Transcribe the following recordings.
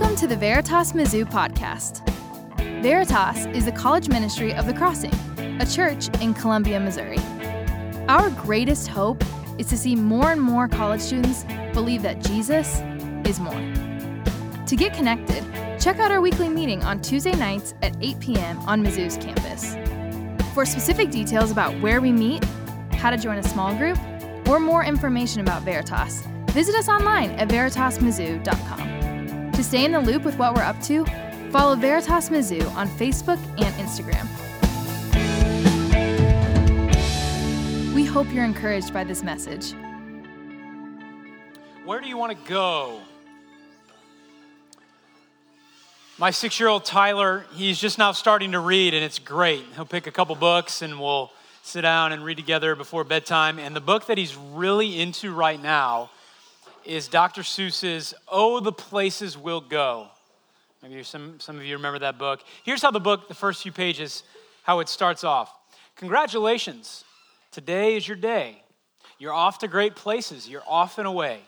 Welcome to the Veritas Mizzou podcast. Veritas is the college ministry of the Crossing, a church in Columbia, Missouri. Our greatest hope is to see more and more college students believe that Jesus is more. To get connected, check out our weekly meeting on Tuesday nights at 8 p.m. on Mizzou's campus. For specific details about where we meet, how to join a small group, or more information about Veritas, visit us online at veritasmizzou.com. To stay in the loop with what we're up to, follow Veritas Mizzou on Facebook and Instagram. We hope you're encouraged by this message. Where do you want to go? My six year old Tyler, he's just now starting to read, and it's great. He'll pick a couple books and we'll sit down and read together before bedtime. And the book that he's really into right now is Dr. Seuss's Oh, the Places We'll Go. Maybe some, some of you remember that book. Here's how the book, the first few pages, how it starts off. Congratulations. Today is your day. You're off to great places. You're off and away.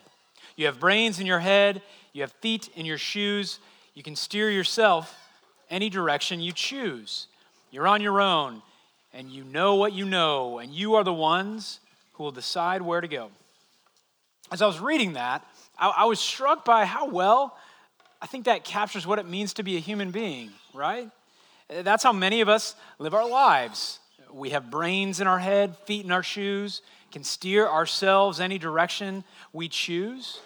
You have brains in your head. You have feet in your shoes. You can steer yourself any direction you choose. You're on your own and you know what you know, and you are the ones who will decide where to go. As I was reading that, I, I was struck by how well I think that captures what it means to be a human being, right? That's how many of us live our lives. We have brains in our head, feet in our shoes, can steer ourselves any direction we choose.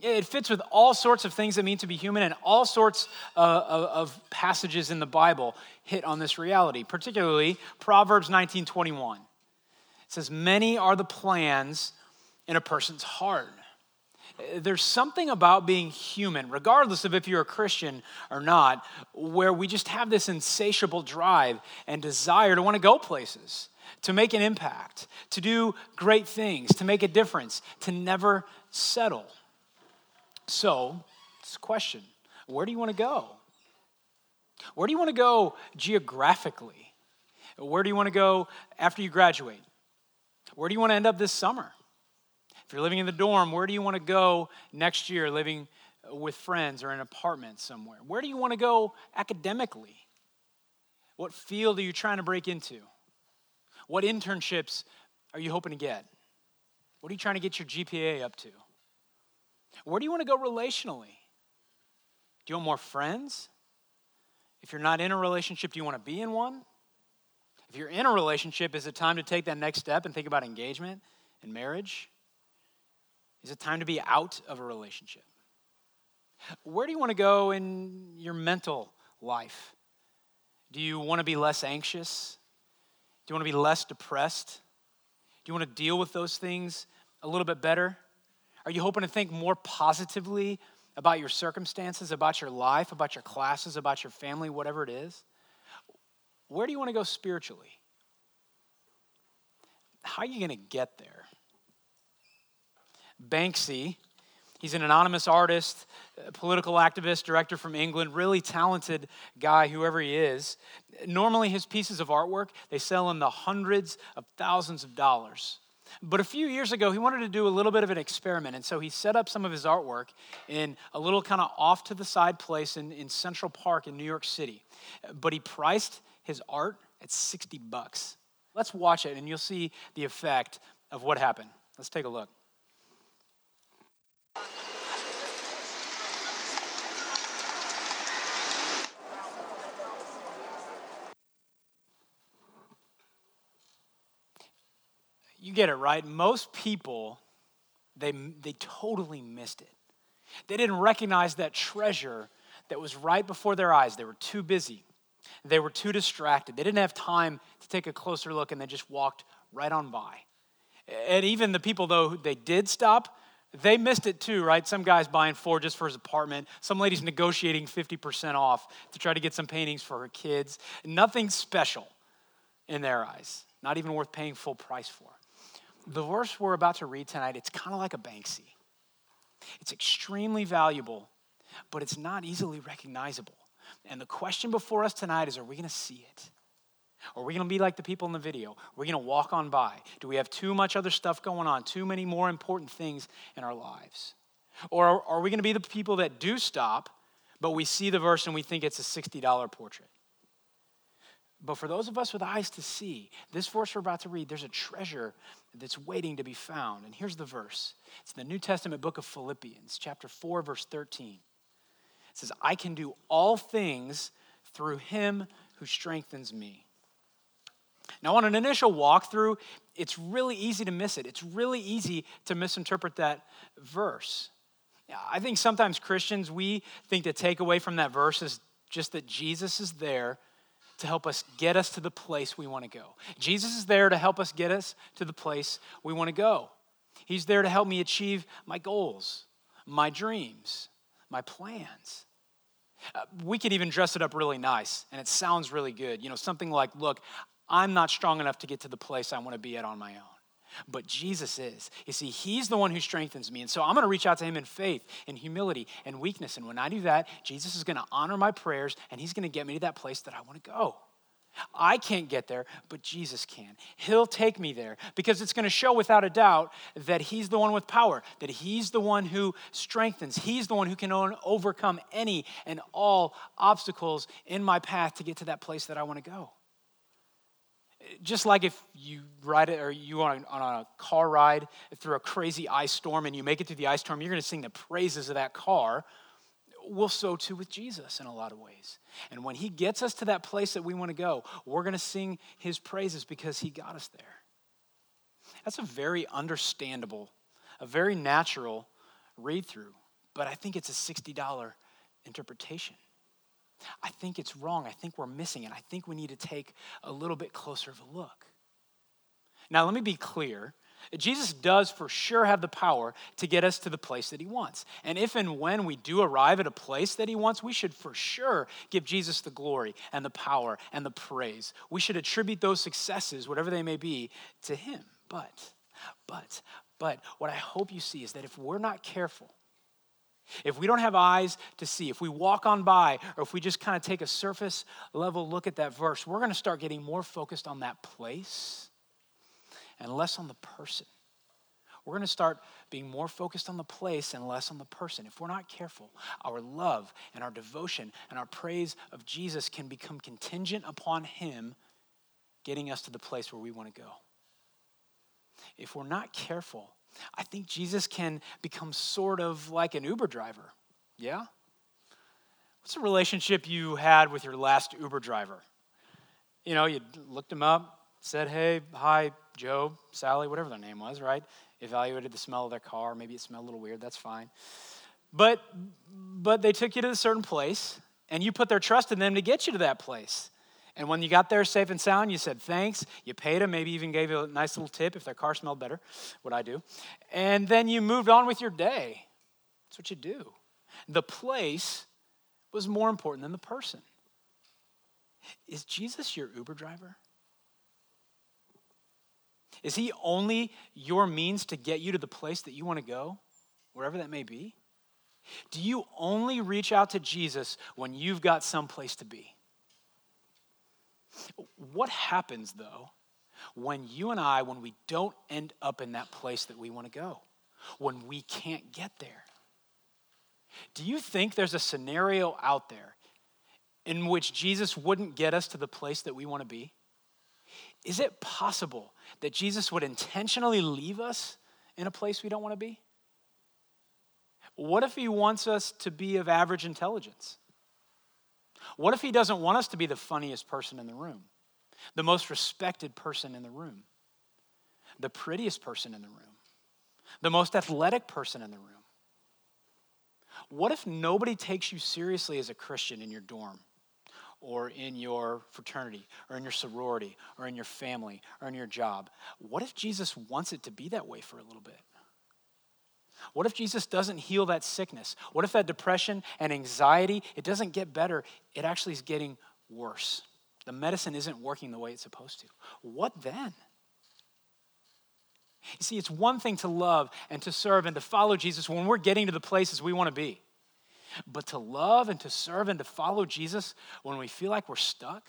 It fits with all sorts of things that mean to be human, and all sorts uh, of, passages in the Bible hit on this reality, particularly Proverbs 19:21. It says, "Many are the plans in a person's heart." There's something about being human, regardless of if you're a Christian or not, where we just have this insatiable drive and desire to want to go places, to make an impact, to do great things, to make a difference, to never settle. So, this question where do you want to go? Where do you want to go geographically? Where do you want to go after you graduate? Where do you want to end up this summer? If you're living in the dorm, where do you want to go next year living with friends or in an apartment somewhere? Where do you want to go academically? What field are you trying to break into? What internships are you hoping to get? What are you trying to get your GPA up to? Where do you want to go relationally? Do you want more friends? If you're not in a relationship, do you want to be in one? If you're in a relationship, is it time to take that next step and think about engagement and marriage? Is it time to be out of a relationship? Where do you want to go in your mental life? Do you want to be less anxious? Do you want to be less depressed? Do you want to deal with those things a little bit better? Are you hoping to think more positively about your circumstances, about your life, about your classes, about your family, whatever it is? Where do you want to go spiritually? How are you going to get there? Banksy, he's an anonymous artist, political activist, director from England, really talented guy, whoever he is. Normally, his pieces of artwork, they sell in the hundreds of thousands of dollars. But a few years ago, he wanted to do a little bit of an experiment. And so he set up some of his artwork in a little kind of off to the side place in, in Central Park in New York City. But he priced his art at 60 bucks. Let's watch it and you'll see the effect of what happened. Let's take a look. You get it right. Most people, they, they totally missed it. They didn't recognize that treasure that was right before their eyes. They were too busy. They were too distracted. They didn't have time to take a closer look and they just walked right on by. And even the people, though, they did stop, they missed it too, right? Some guy's buying four just for his apartment. Some lady's negotiating 50% off to try to get some paintings for her kids. Nothing special in their eyes, not even worth paying full price for the verse we're about to read tonight, it's kind of like a Banksy. It's extremely valuable, but it's not easily recognizable. And the question before us tonight is are we going to see it? Are we going to be like the people in the video? We're we going to walk on by? Do we have too much other stuff going on, too many more important things in our lives? Or are we going to be the people that do stop, but we see the verse and we think it's a $60 portrait. But for those of us with eyes to see, this verse we're about to read, there's a treasure that's waiting to be found. And here's the verse it's the New Testament book of Philippians, chapter 4, verse 13. It says, I can do all things through him who strengthens me. Now, on an initial walkthrough, it's really easy to miss it. It's really easy to misinterpret that verse. I think sometimes Christians, we think the takeaway from that verse is just that Jesus is there to help us get us to the place we want to go. Jesus is there to help us get us to the place we want to go. He's there to help me achieve my goals, my dreams, my plans. Uh, we could even dress it up really nice and it sounds really good. You know, something like, look, I'm not strong enough to get to the place I want to be at on my own. But Jesus is. You see, He's the one who strengthens me. And so I'm going to reach out to Him in faith, in humility, and weakness. And when I do that, Jesus is going to honor my prayers and He's going to get me to that place that I want to go. I can't get there, but Jesus can. He'll take me there because it's going to show without a doubt that He's the one with power, that He's the one who strengthens, He's the one who can overcome any and all obstacles in my path to get to that place that I want to go just like if you ride it or you on on a car ride through a crazy ice storm and you make it through the ice storm, you're going to sing the praises of that car. We'll so too with Jesus in a lot of ways. And when he gets us to that place that we want to go, we're going to sing his praises because he got us there. That's a very understandable, a very natural read through, but I think it's a $60 interpretation. I think it's wrong. I think we're missing it. I think we need to take a little bit closer of a look. Now, let me be clear. Jesus does for sure have the power to get us to the place that he wants. And if and when we do arrive at a place that he wants, we should for sure give Jesus the glory and the power and the praise. We should attribute those successes, whatever they may be, to him. But, but, but what I hope you see is that if we're not careful, if we don't have eyes to see, if we walk on by, or if we just kind of take a surface level look at that verse, we're going to start getting more focused on that place and less on the person. We're going to start being more focused on the place and less on the person. If we're not careful, our love and our devotion and our praise of Jesus can become contingent upon Him getting us to the place where we want to go. If we're not careful, I think Jesus can become sort of like an Uber driver. Yeah? What's the relationship you had with your last Uber driver? You know, you looked him up, said, hey, hi, Joe, Sally, whatever their name was, right? Evaluated the smell of their car. Maybe it smelled a little weird, that's fine. But, but they took you to a certain place, and you put their trust in them to get you to that place. And when you got there safe and sound, you said thanks. You paid them, maybe even gave a nice little tip if their car smelled better, what I do. And then you moved on with your day. That's what you do. The place was more important than the person. Is Jesus your Uber driver? Is he only your means to get you to the place that you want to go, wherever that may be? Do you only reach out to Jesus when you've got some place to be? What happens, though, when you and I, when we don't end up in that place that we want to go, when we can't get there? Do you think there's a scenario out there in which Jesus wouldn't get us to the place that we want to be? Is it possible that Jesus would intentionally leave us in a place we don't want to be? What if he wants us to be of average intelligence? What if he doesn't want us to be the funniest person in the room, the most respected person in the room, the prettiest person in the room, the most athletic person in the room? What if nobody takes you seriously as a Christian in your dorm? Or in your fraternity, or in your sorority, or in your family, or in your job. What if Jesus wants it to be that way for a little bit? What if Jesus doesn't heal that sickness? What if that depression and anxiety, it doesn't get better, it actually is getting worse? The medicine isn't working the way it's supposed to. What then? You see, it's one thing to love and to serve and to follow Jesus when we're getting to the places we want to be. But to love and to serve and to follow Jesus when we feel like we're stuck,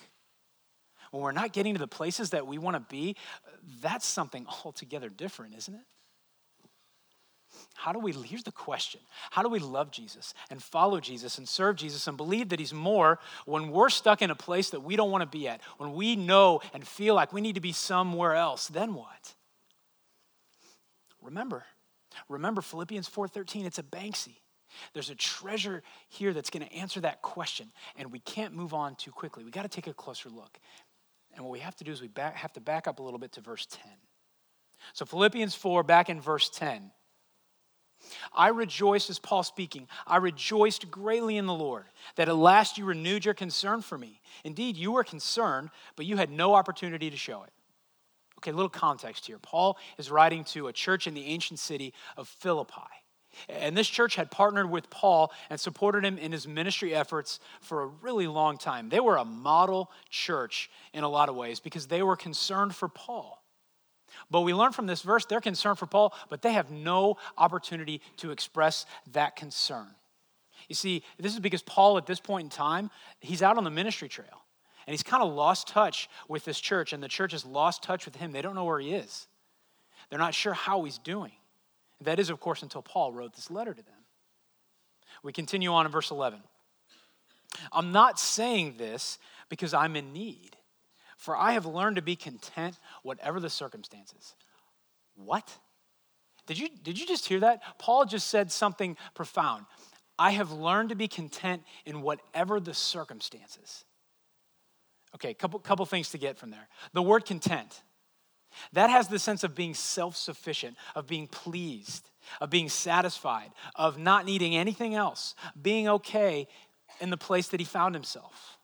when we're not getting to the places that we want to be, that's something altogether different, isn't it? How do we, here's the question How do we love Jesus and follow Jesus and serve Jesus and believe that He's more when we're stuck in a place that we don't want to be at, when we know and feel like we need to be somewhere else? Then what? Remember, remember Philippians 4:13, it's a Banksy. There's a treasure here that's going to answer that question, and we can't move on too quickly. We got to take a closer look. And what we have to do is we back, have to back up a little bit to verse 10. So, Philippians 4, back in verse 10. I rejoiced, as Paul speaking, I rejoiced greatly in the Lord that at last you renewed your concern for me. Indeed, you were concerned, but you had no opportunity to show it. Okay, little context here. Paul is writing to a church in the ancient city of Philippi. And this church had partnered with Paul and supported him in his ministry efforts for a really long time. They were a model church in a lot of ways because they were concerned for Paul. But we learn from this verse they're concerned for Paul, but they have no opportunity to express that concern. You see, this is because Paul, at this point in time, he's out on the ministry trail. And he's kind of lost touch with this church, and the church has lost touch with him. They don't know where he is, they're not sure how he's doing. That is, of course, until Paul wrote this letter to them. We continue on in verse 11. I'm not saying this because I'm in need, for I have learned to be content whatever the circumstances. What? Did you, did you just hear that? Paul just said something profound. I have learned to be content in whatever the circumstances. Okay, couple, couple things to get from there. The word content that has the sense of being self sufficient, of being pleased, of being satisfied, of not needing anything else, being okay in the place that he found himself.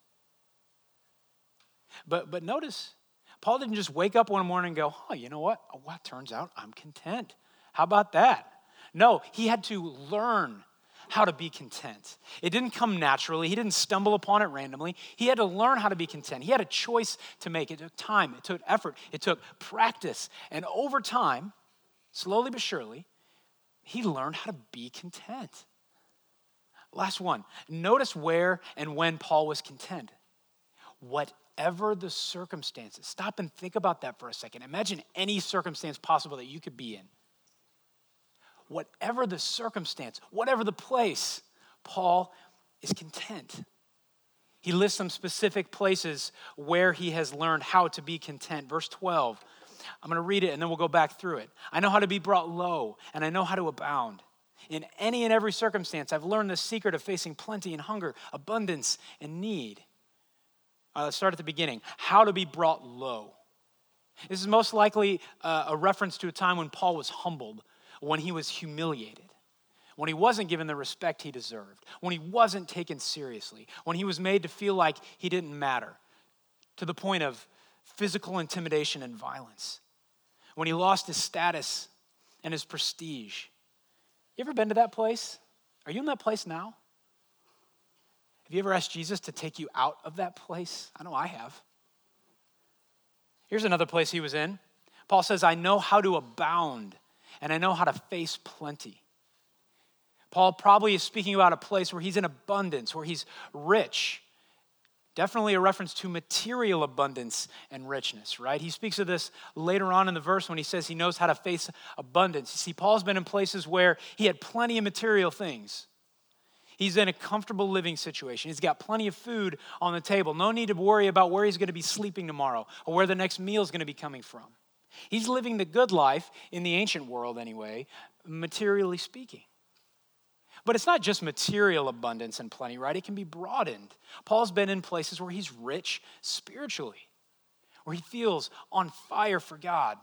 But, but notice, Paul didn't just wake up one morning and go, oh, you know what? Oh, well, turns out I'm content. How about that? No, he had to learn how to be content. It didn't come naturally, he didn't stumble upon it randomly. He had to learn how to be content. He had a choice to make. It took time, it took effort, it took practice. And over time, slowly but surely, he learned how to be content. Last one. Notice where and when Paul was content. Whatever the circumstances. Stop and think about that for a second. Imagine any circumstance possible that you could be in whatever the circumstance, whatever the place, Paul is content. He lists some specific places where he has learned how to be content. Verse 12, I'm going to read it and then we'll go back through it. I know how to be brought low, and I know how to abound. In any and every circumstance, I've learned the secret of facing plenty and hunger, abundance and need. Uh, let's start at the beginning. How to be brought low. This is most likely uh, a reference to a time when Paul was humbled when he was humiliated, when he wasn't given the respect he deserved, when he wasn't taken seriously, when he was made to feel like he didn't matter, to the point of physical intimidation and violence, when he lost his status and his prestige. You ever been to that place? Are you in that place now? Have you ever asked Jesus to take you out of that place? I know I have. Here's another place he was in. Paul says, I know how to abound and I know how to face plenty. Paul probably is speaking about a place where he's in abundance, where he's rich. Definitely a reference to material abundance and richness, right? He speaks of this later on in the verse when he says he knows how to face abundance. You see, Paul's been in places where he had plenty of material things. He's in a comfortable living situation. He's got plenty of food on the table. No need to worry about where he's going to be sleeping tomorrow or where the next meal is going to be coming from. He's living the good life in the ancient world, anyway, materially speaking. But it's not just material abundance and plenty, right? It can be broadened. Paul's been in places where he's rich spiritually, where he feels on fire for God,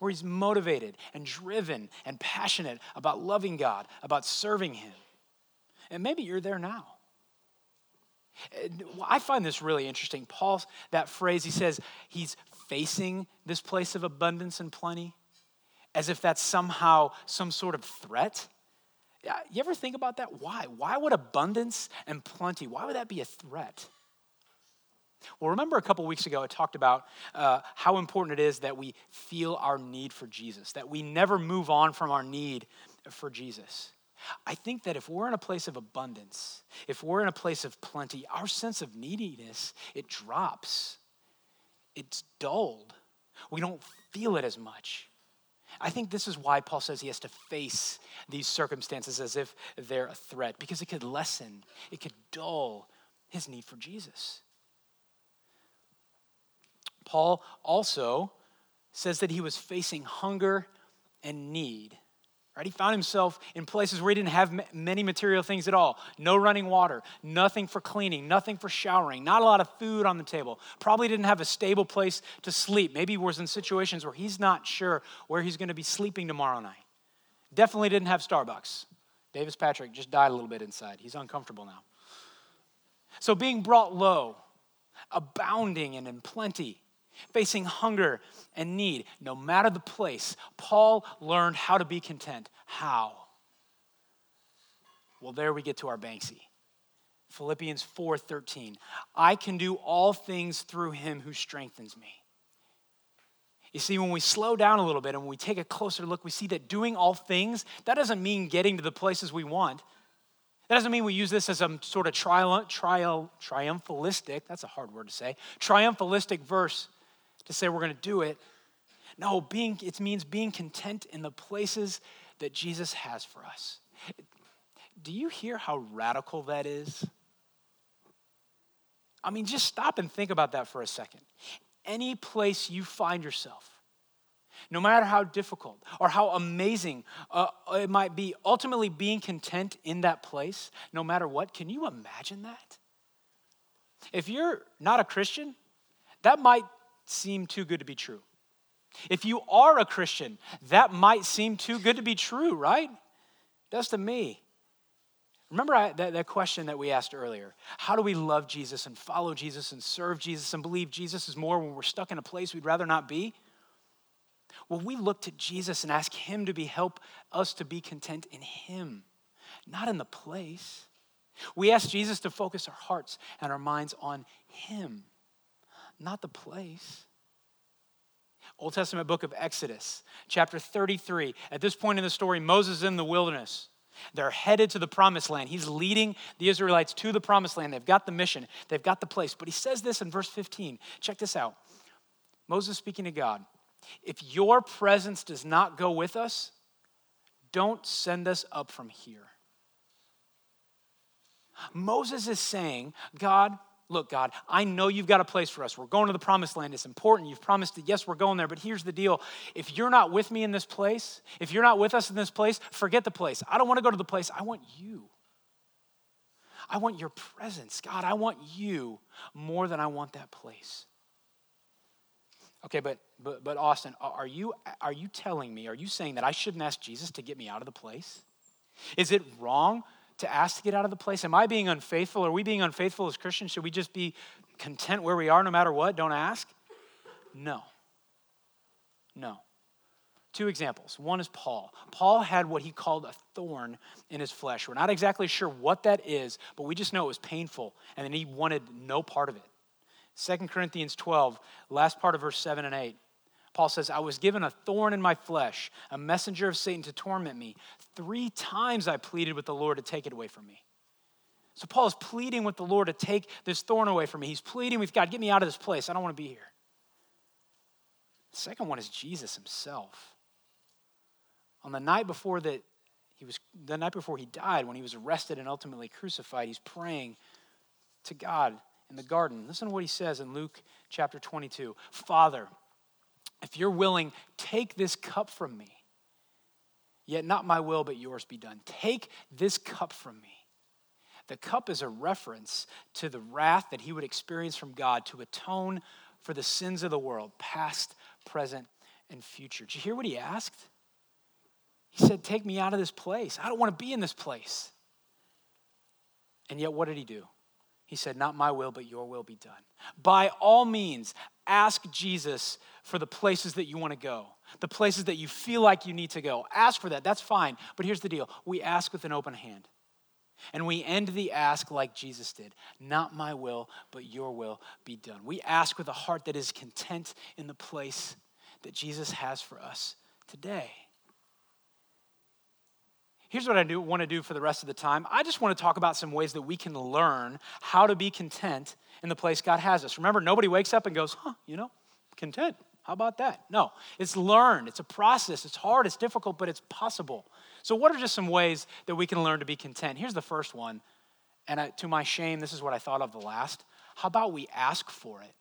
where he's motivated and driven and passionate about loving God, about serving Him. And maybe you're there now. I find this really interesting. Paul, that phrase, he says he's facing this place of abundance and plenty as if that's somehow some sort of threat. You ever think about that? Why? Why would abundance and plenty, why would that be a threat? Well, remember a couple weeks ago, I talked about uh, how important it is that we feel our need for Jesus, that we never move on from our need for Jesus. I think that if we're in a place of abundance, if we're in a place of plenty, our sense of neediness, it drops. It's dulled. We don't feel it as much. I think this is why Paul says he has to face these circumstances as if they're a threat, because it could lessen, it could dull his need for Jesus. Paul also says that he was facing hunger and need. Right? He found himself in places where he didn't have many material things at all. No running water, nothing for cleaning, nothing for showering, not a lot of food on the table. Probably didn't have a stable place to sleep. Maybe was in situations where he's not sure where he's going to be sleeping tomorrow night. Definitely didn't have Starbucks. Davis Patrick just died a little bit inside. He's uncomfortable now. So being brought low, abounding and in plenty, facing hunger and need, no matter the place, Paul learned how to be content. How? Well, there we get to our Banksy. Philippians 4:13. I can do all things through him who strengthens me. You see, when we slow down a little bit and when we take a closer look, we see that doing all things, that doesn't mean getting to the places we want. That doesn't mean we use this as a sort of triumph, triumph, triumphalistic, that's a hard word to say, triumphalistic verse to say we're going to do it. No, being, it means being content in the places that Jesus has for us. Do you hear how radical that is? I mean, just stop and think about that for a second. Any place you find yourself, no matter how difficult or how amazing uh, it might be, ultimately being content in that place, no matter what, can you imagine that? If you're not a Christian, that might seem too good to be true. If you are a Christian, that might seem too good to be true, right? It does to me. Remember I, that, that question that we asked earlier? How do we love Jesus and follow Jesus and serve Jesus and believe Jesus is more when we're stuck in a place we'd rather not be? Well, we look to Jesus and ask Him to be help us to be content in Him, not in the place. We ask Jesus to focus our hearts and our minds on Him not the place. Old Testament book of Exodus, chapter 33. At this point in the story, Moses is in the wilderness. They're headed to the promised land. He's leading the Israelites to the promised land. They've got the mission, they've got the place. But he says this in verse 15. Check this out. Moses speaking to God If your presence does not go with us, don't send us up from here. Moses is saying, God, Look, God, I know you've got a place for us. We're going to the promised land. It's important. You've promised that, yes, we're going there. But here's the deal if you're not with me in this place, if you're not with us in this place, forget the place. I don't want to go to the place. I want you. I want your presence. God, I want you more than I want that place. Okay, but but but Austin, are you are you telling me, are you saying that I shouldn't ask Jesus to get me out of the place? Is it wrong to ask to get out of the place? Am I being unfaithful? Are we being unfaithful as Christians? Should we just be content where we are no matter what? Don't ask? No. No. Two examples. One is Paul. Paul had what he called a thorn in his flesh. We're not exactly sure what that is, but we just know it was painful and then he wanted no part of it. 2 Corinthians 12, last part of verse 7 and 8. Paul says, I was given a thorn in my flesh, a messenger of Satan to torment me. Three times I pleaded with the Lord to take it away from me. So Paul is pleading with the Lord to take this thorn away from me. He's pleading with God, get me out of this place. I don't want to be here. The second one is Jesus himself. On the night before that he was the night before he died, when he was arrested and ultimately crucified, he's praying to God in the garden. Listen to what he says in Luke chapter 22. Father, if you're willing, take this cup from me. Yet not my will, but yours be done. Take this cup from me. The cup is a reference to the wrath that he would experience from God to atone for the sins of the world, past, present, and future. Did you hear what he asked? He said, Take me out of this place. I don't want to be in this place. And yet, what did he do? He said, Not my will, but your will be done. By all means, ask Jesus for the places that you want to go, the places that you feel like you need to go. Ask for that. That's fine. But here's the deal we ask with an open hand. And we end the ask like Jesus did Not my will, but your will be done. We ask with a heart that is content in the place that Jesus has for us today. Here's what I do, want to do for the rest of the time. I just want to talk about some ways that we can learn how to be content in the place God has us. Remember, nobody wakes up and goes, huh, you know, content. How about that? No, it's learned. It's a process. It's hard. It's difficult, but it's possible. So, what are just some ways that we can learn to be content? Here's the first one. And I, to my shame, this is what I thought of the last. How about we ask for it?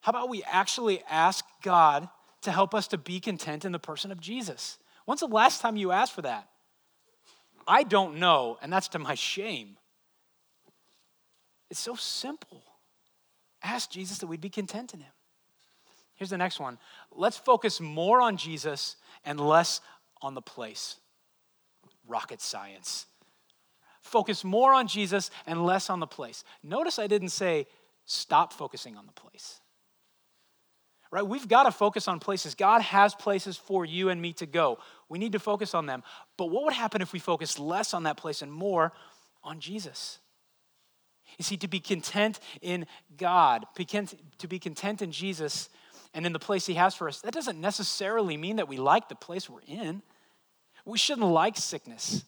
How about we actually ask God to help us to be content in the person of Jesus? When's the last time you asked for that? I don't know, and that's to my shame. It's so simple. Ask Jesus that we'd be content in Him. Here's the next one. Let's focus more on Jesus and less on the place. Rocket science. Focus more on Jesus and less on the place. Notice I didn't say stop focusing on the place. Right? We've got to focus on places. God has places for you and me to go. We need to focus on them. But what would happen if we focus less on that place and more on Jesus? You see, to be content in God, to be content in Jesus and in the place He has for us, that doesn't necessarily mean that we like the place we're in. We shouldn't like sickness.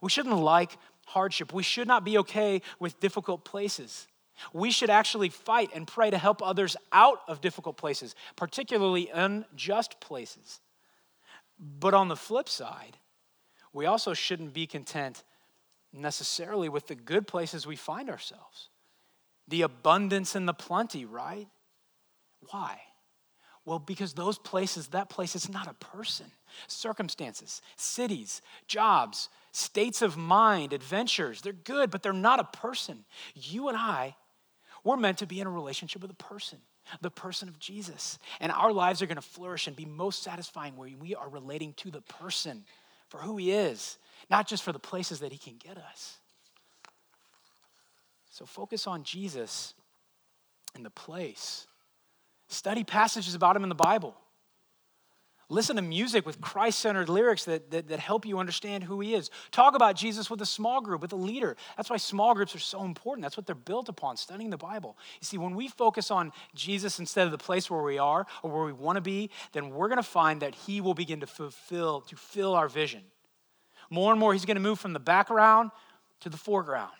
We shouldn't like hardship. We should not be okay with difficult places. We should actually fight and pray to help others out of difficult places, particularly unjust places. But on the flip side, we also shouldn't be content necessarily with the good places we find ourselves. The abundance and the plenty, right? Why? Well, because those places, that place is not a person. Circumstances, cities, jobs, states of mind, adventures, they're good, but they're not a person. You and I, we're meant to be in a relationship with a person, the person of Jesus. And our lives are going to flourish and be most satisfying when we are relating to the person for who he is, not just for the places that he can get us. So focus on Jesus and the place. Study passages about him in the Bible. Listen to music with Christ centered lyrics that, that, that, help you understand who he is. Talk about Jesus with a small group, with a leader. That's why small groups are so important. That's what they're built upon, studying the Bible. You see, when we focus on Jesus instead of the place where we are or where we want to be, then we're going to find that he will begin to fulfill, to fill our vision. More and more, he's going to move from the background to the foreground.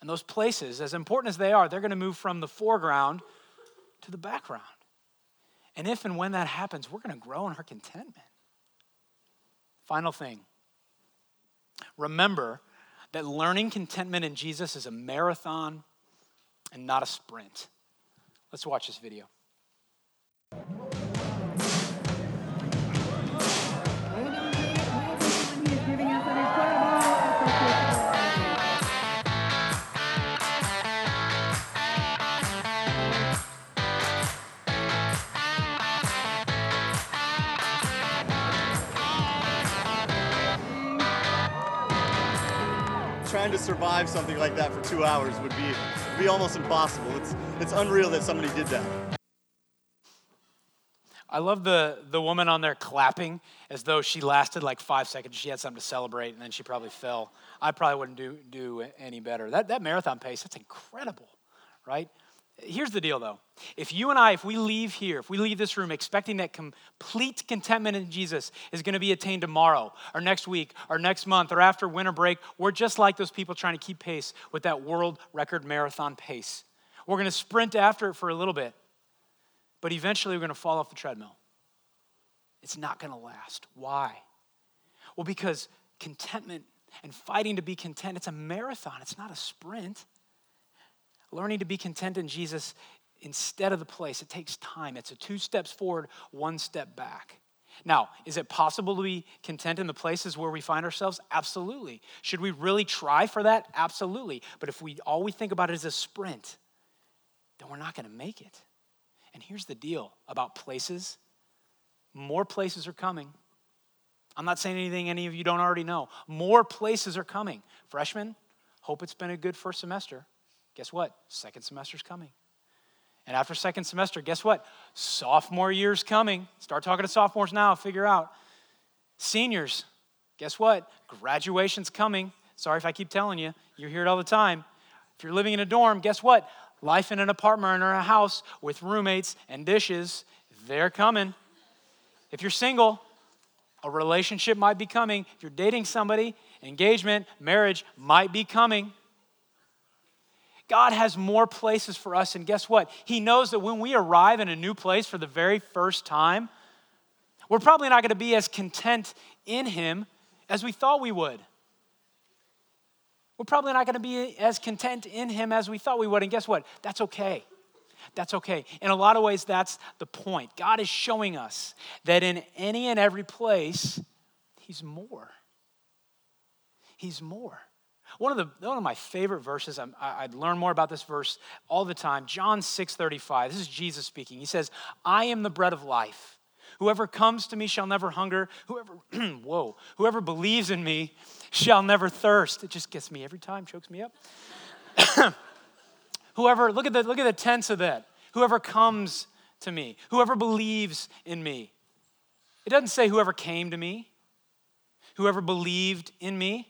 And those places, as important as they are, they're going to move from the foreground to the background. And if and when that happens, we're going to grow in our contentment. Final thing remember that learning contentment in Jesus is a marathon and not a sprint. Let's watch this video. Trying to survive something like that for two hours would be, be almost impossible. It's, it's unreal that somebody did that. I love the, the woman on there clapping as though she lasted like five seconds. She had something to celebrate, and then she probably fell. I probably wouldn't do, do any better. That, that marathon pace, that's incredible, right? Here's the deal though. If you and I, if we leave here, if we leave this room expecting that complete contentment in Jesus is going to be attained tomorrow or next week or next month or after winter break, we're just like those people trying to keep pace with that world record marathon pace. We're going to sprint after it for a little bit, but eventually we're going to fall off the treadmill. It's not going to last. Why? Well, because contentment and fighting to be content, it's a marathon, it's not a sprint. Learning to be content in Jesus instead of the place, it takes time. It's a two steps forward, one step back. Now, is it possible to be content in the places where we find ourselves? Absolutely. Should we really try for that? Absolutely. But if we all we think about it is a sprint, then we're not going to make it. And here's the deal about places more places are coming. I'm not saying anything any of you don't already know. More places are coming. Freshmen, hope it's been a good first semester. Guess what? Second semester's coming. And after second semester, guess what? Sophomore year's coming. Start talking to sophomores now, figure out. Seniors, guess what? Graduation's coming. Sorry if I keep telling you, you hear it all the time. If you're living in a dorm, guess what? Life in an apartment or a house with roommates and dishes, they're coming. If you're single, a relationship might be coming. If you're dating somebody, engagement, marriage might be coming. God has more places for us. And guess what? He knows that when we arrive in a new place for the very first time, we're probably not going to be as content in Him as we thought we would. We're probably not going to be as content in Him as we thought we would. And guess what? That's okay. That's okay. In a lot of ways, that's the point. God is showing us that in any and every place, He's more. He's more. One of, the, one of my favorite verses, i I'd learn more about this verse all the time, John 6 35. This is Jesus speaking. He says, I am the bread of life. Whoever comes to me shall never hunger. Whoever, whoa, whoever believes in me shall never thirst. It just gets me every time, chokes me up. whoever, look at the look at the tense of that. Whoever comes to me, whoever believes in me. It doesn't say whoever came to me, whoever believed in me.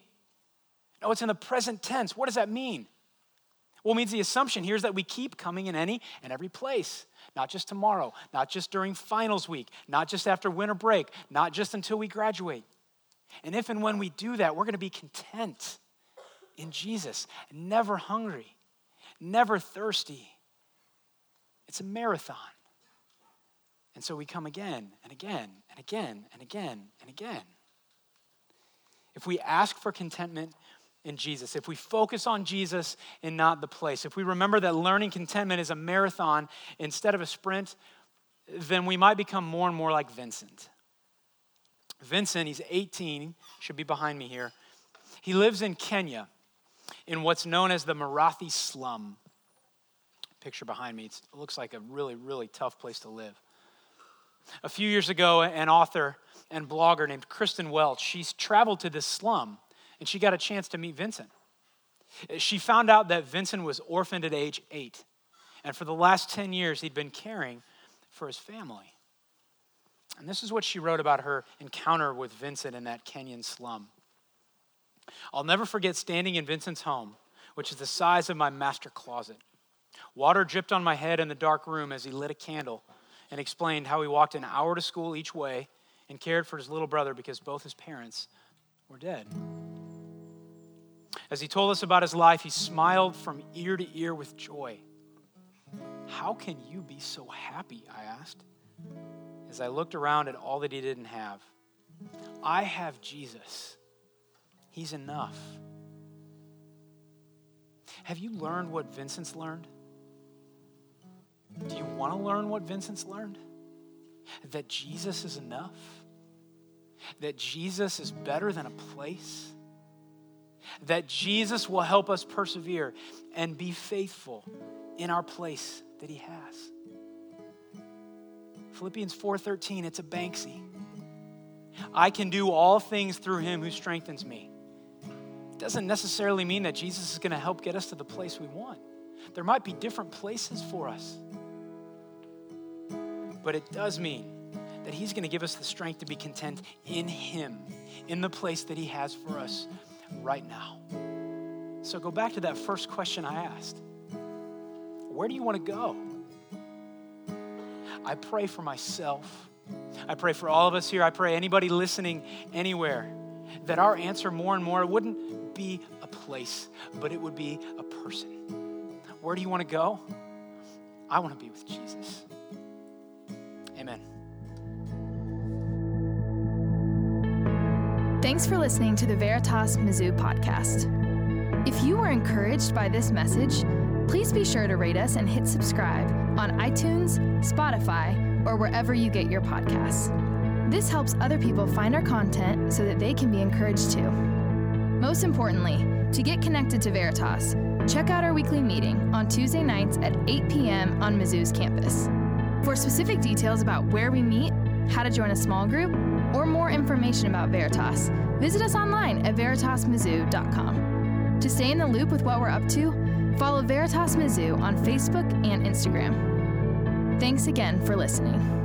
No, it's in the present tense. What does that mean? Well, it means the assumption here is that we keep coming in any and every place, not just tomorrow, not just during finals week, not just after winter break, not just until we graduate. And if and when we do that, we're going to be content in Jesus, never hungry, never thirsty. It's a marathon. And so we come again and again and again and again and again. If we ask for contentment in Jesus, if we focus on Jesus and not the place, if we remember that learning contentment is a marathon instead of a sprint, then we might become more and more like Vincent. Vincent, he's 18, should be behind me here. He lives in Kenya in what's known as the Mathare slum. Picture behind me, it looks like a really, really tough place to live. A few years ago, an author and blogger named Kristen Welch, she's traveled to this slum and she got a chance to meet Vincent. She found out that Vincent was orphaned at age eight, and for the last 10 years, he'd been caring for his family. And this is what she wrote about her encounter with Vincent in that Kenyan slum. I'll never forget standing in Vincent's home, which is the size of my master closet. Water dripped on my head in the dark room as he lit a candle and explained how he walked an hour to school each way and cared for his little brother because both his parents were dead. As he told us about his life, he smiled from ear to ear with joy. How can you be so happy? I asked as I looked around at all that he didn't have. I have Jesus, he's enough. Have you learned what Vincent's learned? Do you want to learn what Vincent's learned? That Jesus is enough? That Jesus is better than a place? That Jesus will help us persevere and be faithful in our place that he has. Philippians 4:13 it's a Banksy. I can do all things through him who strengthens me. Doesn't necessarily mean that Jesus is going to help get us to the place we want. There might be different places for us. But it does mean that he's going to give us the strength to be content in him, in the place that he has for us right now. So go back to that first question I asked Where do you want to go? I pray for myself. I pray for all of us here. I pray anybody listening anywhere that our answer more and more wouldn't be a place, but it would be a person. Where do you want to go? I want to be with Jesus. Amen. Thanks for listening to the Veritas Mizzou podcast. If you were encouraged by this message, please be sure to rate us and hit subscribe on iTunes, Spotify, or wherever you get your podcasts. This helps other people find our content so that they can be encouraged too. Most importantly, to get connected to Veritas, check out our weekly meeting on Tuesday nights at 8 p.m. on Mizzou's campus. For specific details about where we meet, how to join a small group, or more information about Veritas, visit us online at veritasmizzou.com. To stay in the loop with what we're up to, follow Veritas Mizzou on Facebook and Instagram. Thanks again for listening.